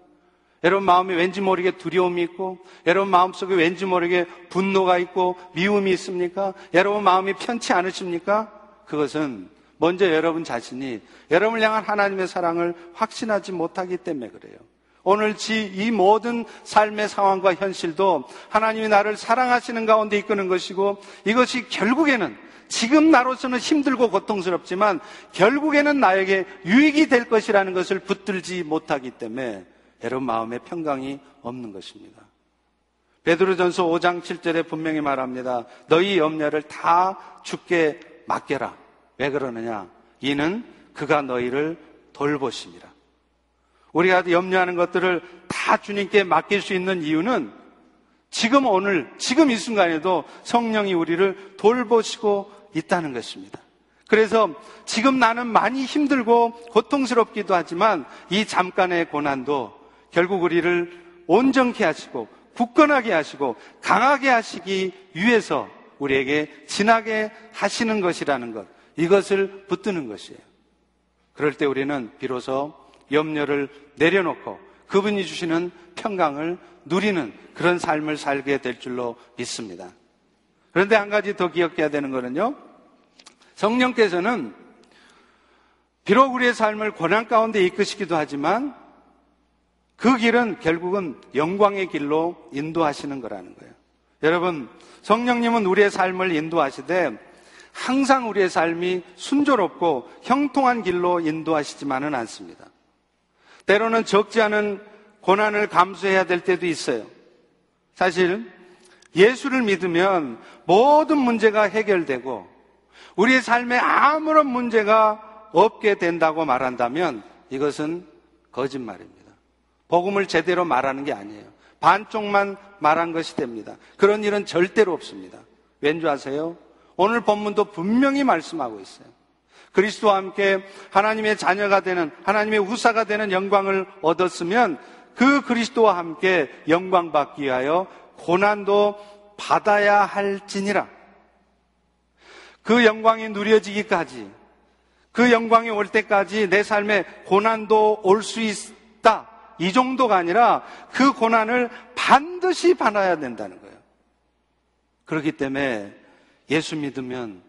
여러분 마음에 왠지 모르게 두려움이 있고, 여러분 마음속에 왠지 모르게 분노가 있고, 미움이 있습니까? 여러분 마음이 편치 않으십니까? 그것은 먼저 여러분 자신이 여러분을 향한 하나님의 사랑을 확신하지 못하기 때문에 그래요. 오늘 이 모든 삶의 상황과 현실도 하나님이 나를 사랑하시는 가운데 이끄는 것이고 이것이 결국에는 지금 나로서는 힘들고 고통스럽지만 결국에는 나에게 유익이 될 것이라는 것을 붙들지 못하기 때문에 여러분 마음에 평강이 없는 것입니다. 베드로전서 5장 7절에 분명히 말합니다. 너희 염려를 다 죽게 맡겨라. 왜 그러느냐? 이는 그가 너희를 돌보십니다. 우리가 염려하는 것들을 다 주님께 맡길 수 있는 이유는 지금 오늘, 지금 이 순간에도 성령이 우리를 돌보시고 있다는 것입니다. 그래서 지금 나는 많이 힘들고 고통스럽기도 하지만 이 잠깐의 고난도 결국 우리를 온전케 하시고 굳건하게 하시고 강하게 하시기 위해서 우리에게 지나게 하시는 것이라는 것. 이것을 붙드는 것이에요. 그럴 때 우리는 비로소 염려를 내려놓고 그분이 주시는 평강을 누리는 그런 삶을 살게 될 줄로 믿습니다. 그런데 한 가지 더 기억해야 되는 것은요. 성령께서는 비록 우리의 삶을 고난 가운데 이끄시기도 하지만 그 길은 결국은 영광의 길로 인도하시는 거라는 거예요. 여러분, 성령님은 우리의 삶을 인도하시되 항상 우리의 삶이 순조롭고 형통한 길로 인도하시지만은 않습니다. 때로는 적지 않은 고난을 감수해야 될 때도 있어요. 사실 예수를 믿으면 모든 문제가 해결되고 우리의 삶에 아무런 문제가 없게 된다고 말한다면 이것은 거짓말입니다. 복음을 제대로 말하는 게 아니에요. 반쪽만 말한 것이 됩니다. 그런 일은 절대로 없습니다. 왠지 아세요? 오늘 본문도 분명히 말씀하고 있어요. 그리스도와 함께 하나님의 자녀가 되는 하나님의 후사가 되는 영광을 얻었으면 그 그리스도와 함께 영광 받기 위하여 고난도 받아야 할지니라. 그 영광이 누려지기까지 그 영광이 올 때까지 내 삶에 고난도 올 수 있다. 이 정도가 아니라 그 고난을 반드시 받아야 된다는 거예요. 그렇기 때문에 예수 믿으면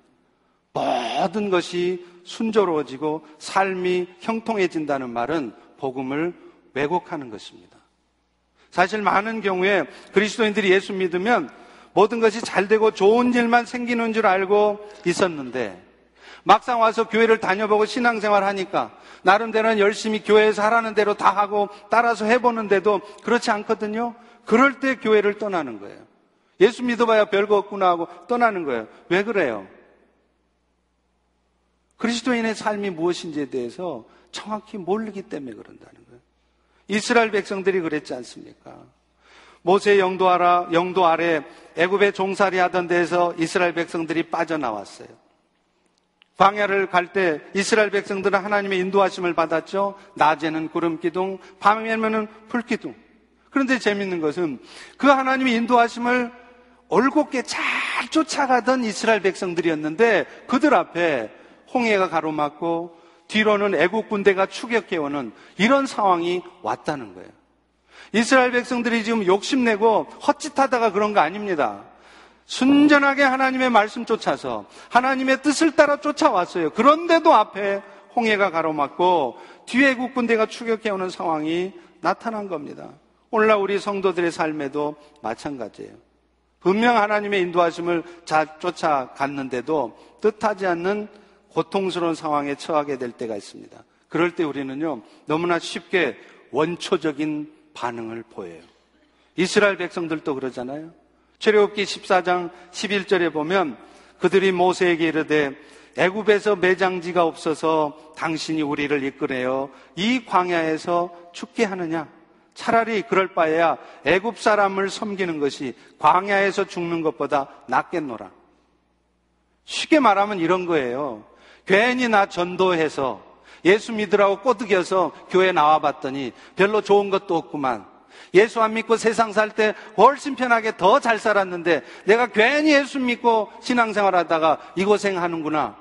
모든 것이 순조로워지고 삶이 형통해진다는 말은 복음을 왜곡하는 것입니다. 사실 많은 경우에 그리스도인들이 예수 믿으면 모든 것이 잘 되고 좋은 일만 생기는 줄 알고 있었는데 막상 와서 교회를 다녀보고 신앙생활 하니까 나름대로는 열심히 교회에서 하라는 대로 다 하고 따라서 해보는데도 그렇지 않거든요. 그럴 때 교회를 떠나는 거예요. 예수 믿어봐야 별거 없구나 하고 떠나는 거예요. 왜 그래요? 그리스도인의 삶이 무엇인지에 대해서 정확히 모르기 때문에 그런다는 거예요. 이스라엘 백성들이 그랬지 않습니까? 모세 영도 아래, 영도 아래 애굽에 종살이 하던 데에서 이스라엘 백성들이 빠져나왔어요. 광야를 갈 때 이스라엘 백성들은 하나님의 인도하심을 받았죠. 낮에는 구름 기둥, 밤에는 불 기둥. 그런데 재밌는 것은 그 하나님의 인도하심을 올곧게 잘 쫓아가던 이스라엘 백성들이었는데 그들 앞에 홍해가 가로막고 뒤로는 애국 군대가 추격해오는 이런 상황이 왔다는 거예요. 이스라엘 백성들이 지금 욕심내고 헛짓하다가 그런 거 아닙니다. 순전하게 하나님의 말씀 쫓아서 하나님의 뜻을 따라 쫓아왔어요. 그런데도 앞에 홍해가 가로막고 뒤에 국군대가 추격해오는 상황이 나타난 겁니다. 오늘날 우리 성도들의 삶에도 마찬가지예요. 분명 하나님의 인도하심을 잘 쫓아갔는데도 뜻하지 않는 고통스러운 상황에 처하게 될 때가 있습니다. 그럴 때 우리는요, 너무나 쉽게 원초적인 반응을 보여요. 이스라엘 백성들도 그러잖아요. 출애굽기 14장 11절에 보면 그들이 모세에게 이르되 애굽에서 매장지가 없어서 당신이 우리를 이끌어요. 이 광야에서 죽게 하느냐? 차라리 그럴 바에야 애굽 사람을 섬기는 것이 광야에서 죽는 것보다 낫겠노라. 쉽게 말하면 이런 거예요. 괜히 나 전도해서 예수 믿으라고 꼬드겨서 교회 나와 봤더니 별로 좋은 것도 없구만. 예수 안 믿고 세상 살 때 훨씬 편하게 더 잘 살았는데 내가 괜히 예수 믿고 신앙생활 하다가 이 고생하는구나.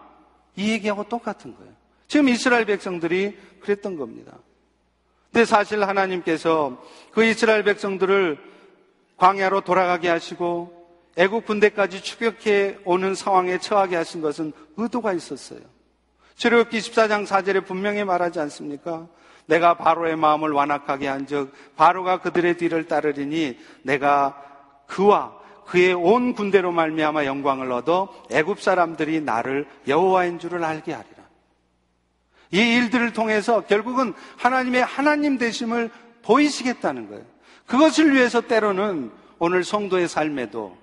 이 얘기하고 똑같은 거예요. 지금 이스라엘 백성들이 그랬던 겁니다. 근데 사실 하나님께서 그 이스라엘 백성들을 광야로 돌아가게 하시고 애국 군대까지 추격해 오는 상황에 처하게 하신 것은 의도가 있었어요. 출애굽기 14장 4절에 분명히 말하지 않습니까? 내가 바로의 마음을 완악하게 한즉 바로가 그들의 뒤를 따르리니 내가 그와 그의 온 군대로 말미암아 영광을 얻어 애굽 사람들이 나를 여호와인 줄을 알게 하리라. 이 일들을 통해서 결국은 하나님의 하나님 되심을 보이시겠다는 거예요. 그것을 위해서 때로는 오늘 성도의 삶에도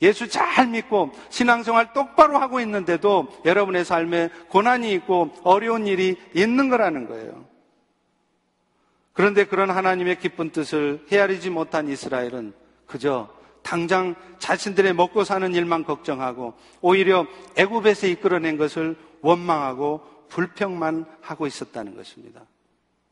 예수 잘 믿고 신앙생활 똑바로 하고 있는데도 여러분의 삶에 고난이 있고 어려운 일이 있는 거라는 거예요. 그런데 그런 하나님의 기쁜 뜻을 헤아리지 못한 이스라엘은 그저 당장 자신들의 먹고 사는 일만 걱정하고 오히려 애굽에서 이끌어낸 것을 원망하고 불평만 하고 있었다는 것입니다.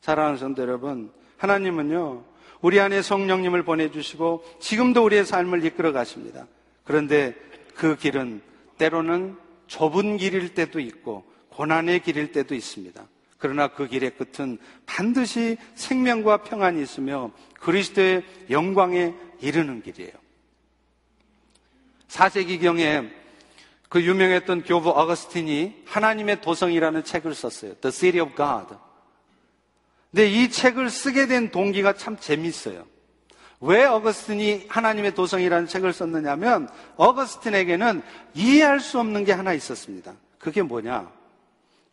사랑하는 성도 여러분, 하나님은요, 우리 안에 성령님을 보내주시고 지금도 우리의 삶을 이끌어 가십니다. 그런데 그 길은 때로는 좁은 길일 때도 있고 고난의 길일 때도 있습니다. 그러나 그 길의 끝은 반드시 생명과 평안이 있으며 그리스도의 영광에 이르는 길이에요. 4세기경에 그 유명했던 교부 어거스틴이 하나님의 도성이라는 책을 썼어요. The City of God. 근데 이 책을 쓰게 된 동기가 참 재밌어요. 왜 어거스틴이 하나님의 도성이라는 책을 썼느냐면 어거스틴에게는 이해할 수 없는 게 하나 있었습니다. 그게 뭐냐?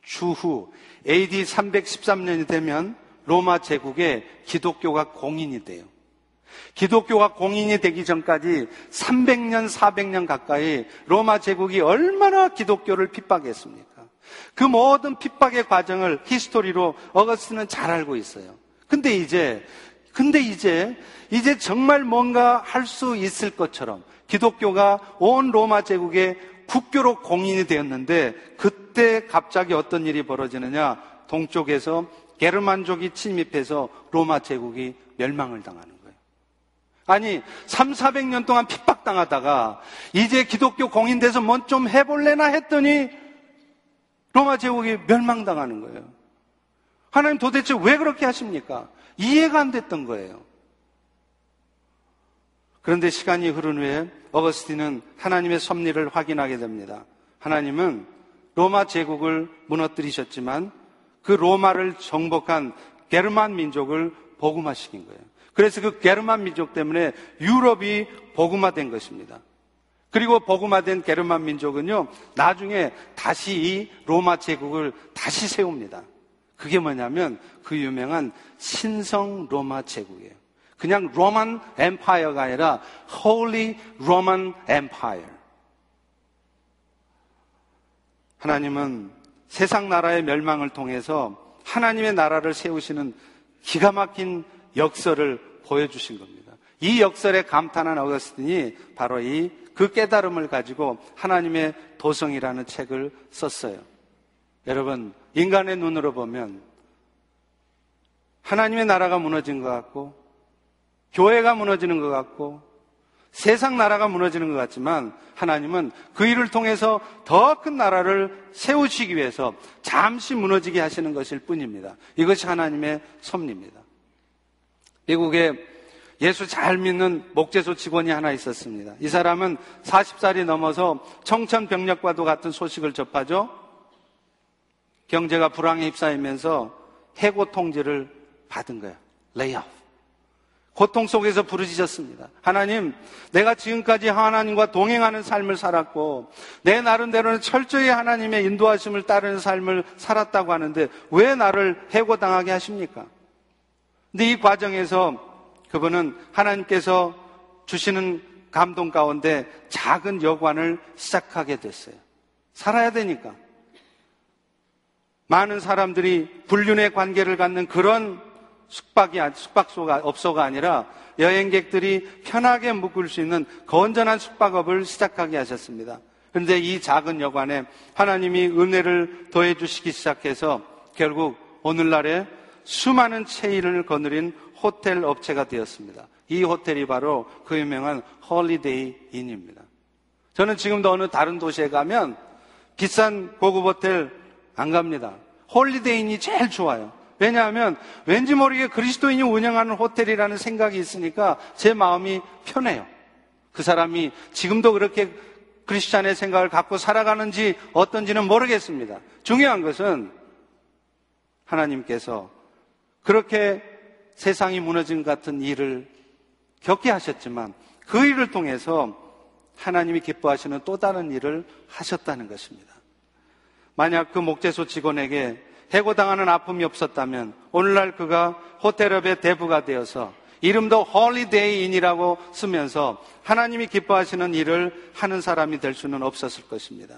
추후 AD 313년이 되면 로마 제국에 기독교가 공인이 돼요. 기독교가 공인이 되기 전까지 300년, 400년 가까이 로마 제국이 얼마나 기독교를 핍박했습니까? 그 모든 핍박의 과정을 history로 어거스틴은 잘 알고 있어요. 근데 이제 근데 이제, 이제 정말 뭔가 할 수 있을 것처럼 기독교가 온 로마 제국의 국교로 공인이 되었는데 그때 갑자기 어떤 일이 벌어지느냐? 동쪽에서 게르만족이 침입해서 로마 제국이 멸망을 당하는. 아니, 3, 400년 동안 핍박당하다가 이제 기독교 공인돼서 뭔 좀 해볼래나 했더니 로마 제국이 멸망당하는 거예요. 하나님 도대체 왜 그렇게 하십니까? 이해가 안 됐던 거예요. 그런데 시간이 흐른 후에 어거스틴은 하나님의 섭리를 확인하게 됩니다. 하나님은 로마 제국을 무너뜨리셨지만 그 로마를 정복한 게르만 민족을 복음화시킨 거예요. 그래서 그 게르만 민족 때문에 유럽이 복음화된 것입니다. 그리고 복음화된 게르만 민족은요, 나중에 다시 이 로마 제국을 다시 세웁니다. 그게 뭐냐면 그 유명한 신성 로마 제국이에요. 그냥 로만 엠파이어가 아니라 Holy Roman Empire. 하나님은 세상 나라의 멸망을 통해서 하나님의 나라를 세우시는 기가 막힌 역설을 보여주신 겁니다. 이 역설에 감탄한 어거스틴이 바로 이 그 깨달음을 가지고 하나님의 도성이라는 책을 썼어요. 여러분, 인간의 눈으로 보면 하나님의 나라가 무너진 것 같고, 교회가 무너지는 것 같고, 세상 나라가 무너지는 것 같지만 하나님은 그 일을 통해서 더 큰 나라를 세우시기 위해서 잠시 무너지게 하시는 것일 뿐입니다. 이것이 하나님의 섭리입니다. 미국에 예수 잘 믿는 목재소 직원이 하나 있었습니다. 이 사람은 40살이 넘어서 청천벽력과도 같은 소식을 접하죠. 경제가 불황에 휩싸이면서 해고 통지를 받은 거예요. Layoff. 고통 속에서 부르짖었습니다. 하나님, 내가 지금까지 하나님과 동행하는 삶을 살았고, 내 나름대로는 철저히 하나님의 인도하심을 따르는 삶을 살았다고 하는데, 왜 나를 해고당하게 하십니까? 근데 이 과정에서 그분은 하나님께서 주시는 감동 가운데 작은 여관을 시작하게 됐어요. 살아야 되니까. 많은 사람들이 불륜의 관계를 갖는 그런 숙박이, 숙박소가, 업소가 아니라 여행객들이 편하게 묵을 수 있는 건전한 숙박업을 시작하게 하셨습니다. 그런데 이 작은 여관에 하나님이 은혜를 더해 주시기 시작해서 결국 오늘날에 수많은 체인을 거느린 호텔 업체가 되었습니다. 이 호텔이 바로 그 유명한 홀리데이 인입니다. 저는 지금도 어느 다른 도시에 가면 비싼 고급 호텔 안 갑니다. 홀리데이 인이 제일 좋아요. 왜냐하면 왠지 모르게 그리스도인이 운영하는 호텔이라는 생각이 있으니까 제 마음이 편해요. 그 사람이 지금도 그렇게 크리스찬의 생각을 갖고 살아가는지 어떤지는 모르겠습니다. 중요한 것은 하나님께서 그렇게 세상이 무너진 같은 일을 겪게 하셨지만 그 일을 통해서 하나님이 기뻐하시는 또 다른 일을 하셨다는 것입니다. 만약 그 목재소 직원에게 해고당하는 아픔이 없었다면 오늘날 그가 호텔업의 대부가 되어서 이름도 홀리데이인이라고 쓰면서 하나님이 기뻐하시는 일을 하는 사람이 될 수는 없었을 것입니다.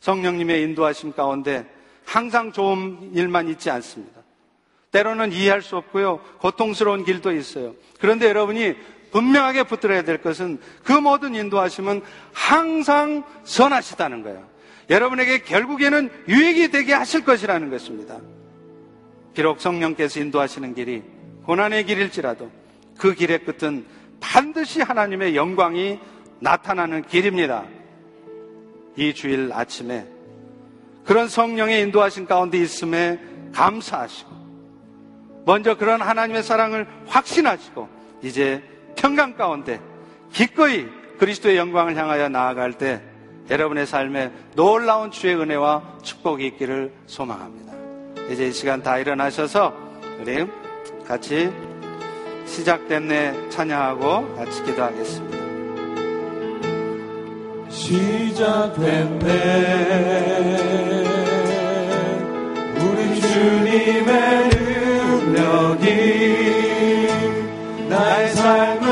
성령님의 인도하심 가운데 항상 좋은 일만 있지 않습니다. 때로는 이해할 수 없고요. 고통스러운 길도 있어요. 그런데 여러분이 분명하게 붙들어야 될 것은 그 모든 인도하심은 항상 선하시다는 거예요. 여러분에게 결국에는 유익이 되게 하실 것이라는 것입니다. 비록 성령께서 인도하시는 길이 고난의 길일지라도 그 길의 끝은 반드시 하나님의 영광이 나타나는 길입니다. 이 주일 아침에 그런 성령의 인도하신 가운데 있음에 감사하시고 먼저 그런 하나님의 사랑을 확신하시고 이제 평강 가운데 기꺼이 그리스도의 영광을 향하여 나아갈 때 여러분의 삶에 놀라운 주의 은혜와 축복이 있기를 소망합니다. 이제 이 시간 다 일어나셔서 우리 같이 시작됐네 찬양하고 같이 기도하겠습니다. 시작됐네 우리 주님의 나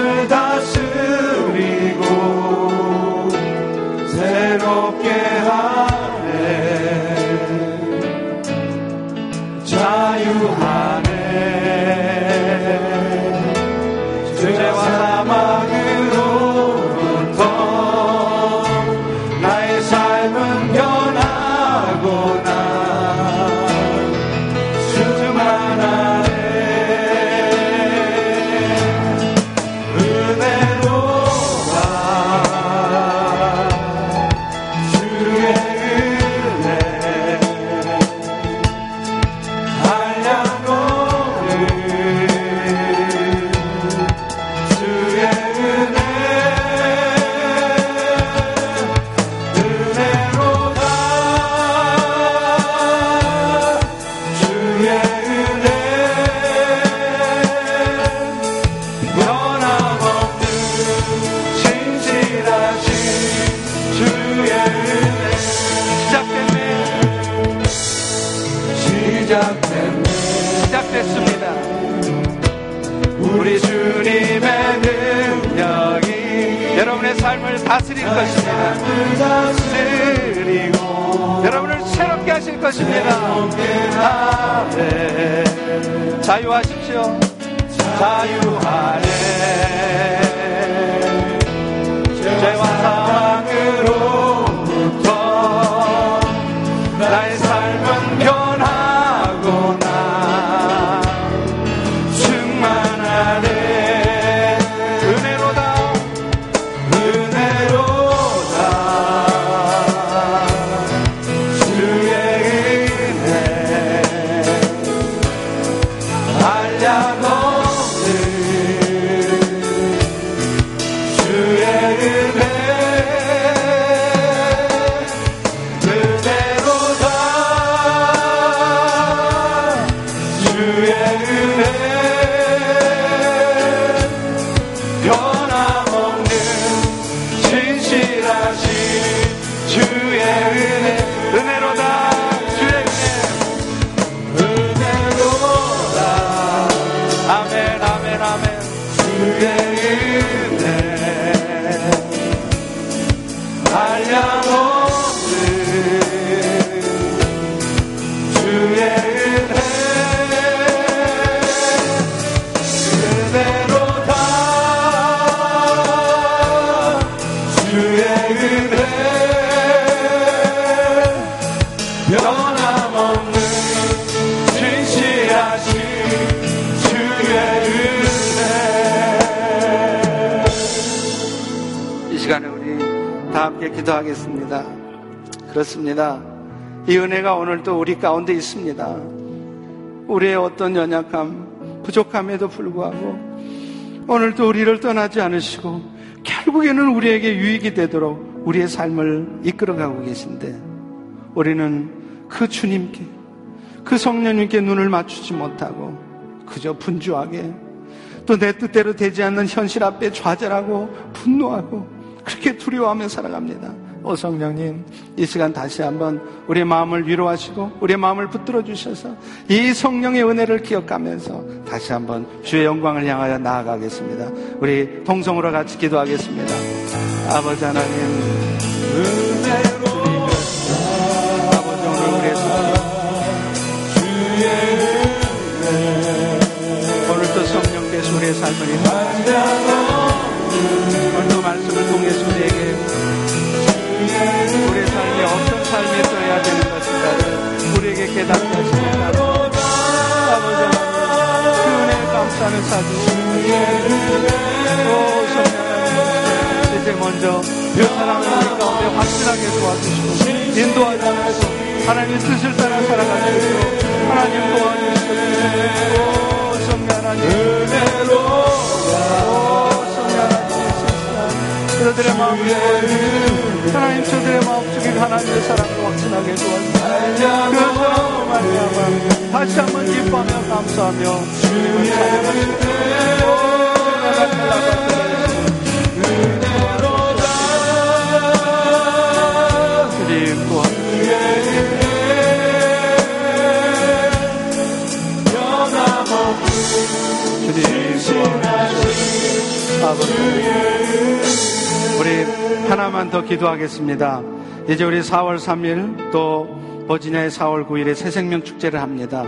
기도하겠습니다. 그렇습니다. 이 은혜가 오늘 또 우리 가운데 있습니다. 우리의 어떤 연약함 부족함에도 불구하고 오늘도 우리를 떠나지 않으시고 결국에는 우리에게 유익이 되도록 우리의 삶을 이끌어가고 계신데 우리는 그 주님께 그 성령님께 눈을 맞추지 못하고 그저 분주하게 또 내 뜻대로 되지 않는 현실 앞에 좌절하고 분노하고 그렇게 두려워하며 살아갑니다. 오 성령님, 이 시간 다시 한번 우리의 마음을 위로하시고 우리의 마음을 붙들어 주셔서 이 성령의 은혜를 기억하면서 다시 한번 주의 영광을 향하여 나아가겠습니다. 우리 동성으로 같이 기도하겠습니다. 아버지 하나님, 은혜로 아버지 오늘 우리의 삶 오늘도 성령께서 우리의 삶을 오늘 깨닫게 하십니다. 아버지 하나님, 그. 오, 성령 하나님, 이제 먼저 그 사랑을 우리 가운데 확실하게 도와주시고 인도하셔서 하나님의 뜻을 따라 있도록 하나님 도와주시옵소서. 하나님, 하나님, 저들의 하나님 저들의 마음 속에 하나님의 사랑을 확신하게 그 사랑으로 다시 한번 기뻐하며 감사하며 주님을 찬양하시고 주님 또한 아버지 우리 하나만 더 기도하겠습니다. 이제 우리 4월 3일 또 버지니아의 4월 9일에 새 생명 축제를 합니다.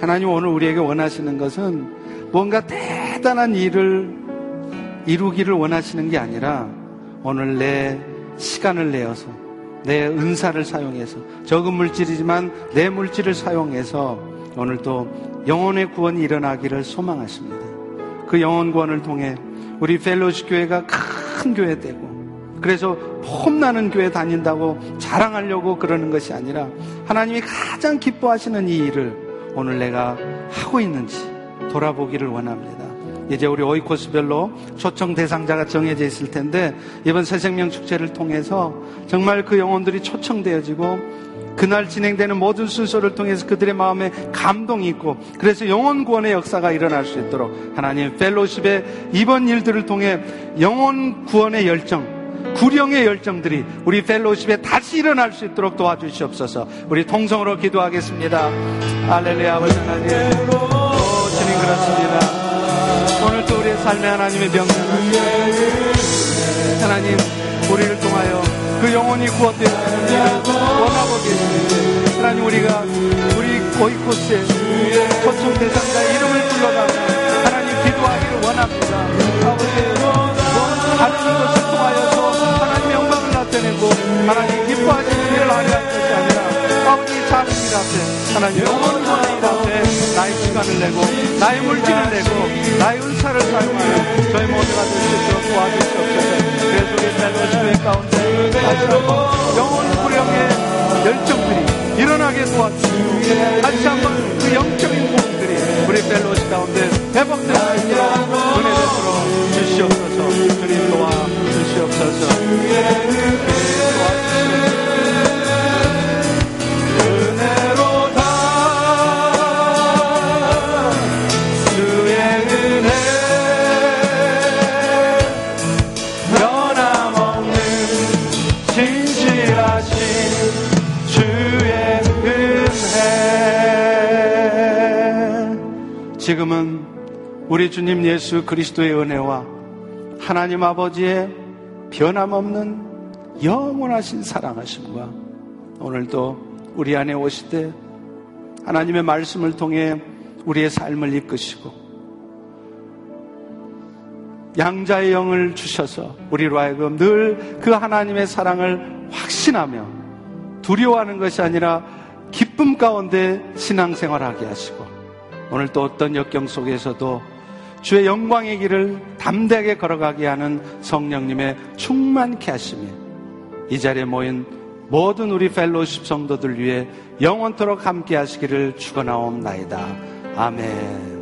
하나님 오늘 우리에게 원하시는 것은 뭔가 대단한 일을 이루기를 원하시는 게 아니라 오늘 내 시간을 내어서 내 은사를 사용해서 적은 물질이지만 내 물질을 사용해서 오늘도 영혼의 구원이 일어나기를 소망하십니다. 그 영혼 구원을 통해 우리 펠로시 교회가 큰 교회 되고 그래서 폼나는 교회 다닌다고 자랑하려고 그러는 것이 아니라 하나님이 가장 기뻐하시는 이 일을 오늘 내가 하고 있는지 돌아보기를 원합니다. 이제 우리 오이코스별로 초청 대상자가 정해져 있을 텐데 이번 새생명 축제를 통해서 정말 그 영혼들이 초청되어지고 그날 진행되는 모든 순서를 통해서 그들의 마음에 감동이 있고 그래서 영혼 구원의 역사가 일어날 수 있도록 하나님 펠로십의 이번 일들을 통해 영혼 구원의 열정 구령의 열정들이 우리 펠로십에 다시 일어날 수 있도록 도와주시옵소서. 우리 통성으로 기도하겠습니다. 알렐루야 아버지 하나님. 오 주님 그렇습니다. 오늘 삶의 하나님의 명령을 하나님 우리를 통하여 그 영혼이 일을 원하고 계시는데 하나님 우리가 우리 고이코스에 초청 대상자의 이름을 불러가며 하나님 기도하기를 원합니다. 아버지 다른 것을 통하여서 나타내고 하나님 기뻐하시는 일을 하려 할 것이 아니라 아버지 일 앞에 하나님 영원한 일 앞에 나의 시간을 내고 나의 물질을 내고 나의 은사를 사용하는 저희 모두가 될 수 있도록 도와주시옵소서. 우리 펠로시의 가운데 다시 한번 영혼 구령의 열정들이 일어나게 도와주시고 다시 한번 그 영적인 부분들이 우리 펠로시 가운데 회복될 수 있도록 은혜 베풀어 주시옵소서. 주님 도와 주시옵소서 우리 주님 예수 그리스도의 은혜와 하나님 아버지의 변함없는 영원하신 사랑하심과 오늘도 우리 안에 오실 때 하나님의 말씀을 통해 우리의 삶을 이끄시고 양자의 영을 주셔서 우리로 하여금 늘 그 하나님의 사랑을 확신하며 두려워하는 것이 아니라 기쁨 가운데 신앙생활하게 하시고 오늘 또 어떤 역경 속에서도 주의 영광의 길을 담대하게 걸어가게 하는 성령님의 충만케 하심이 이 자리에 모인 모든 우리 펠로십 성도들 위해 영원토록 함께 하시기를 축원하옵나이다. 아멘.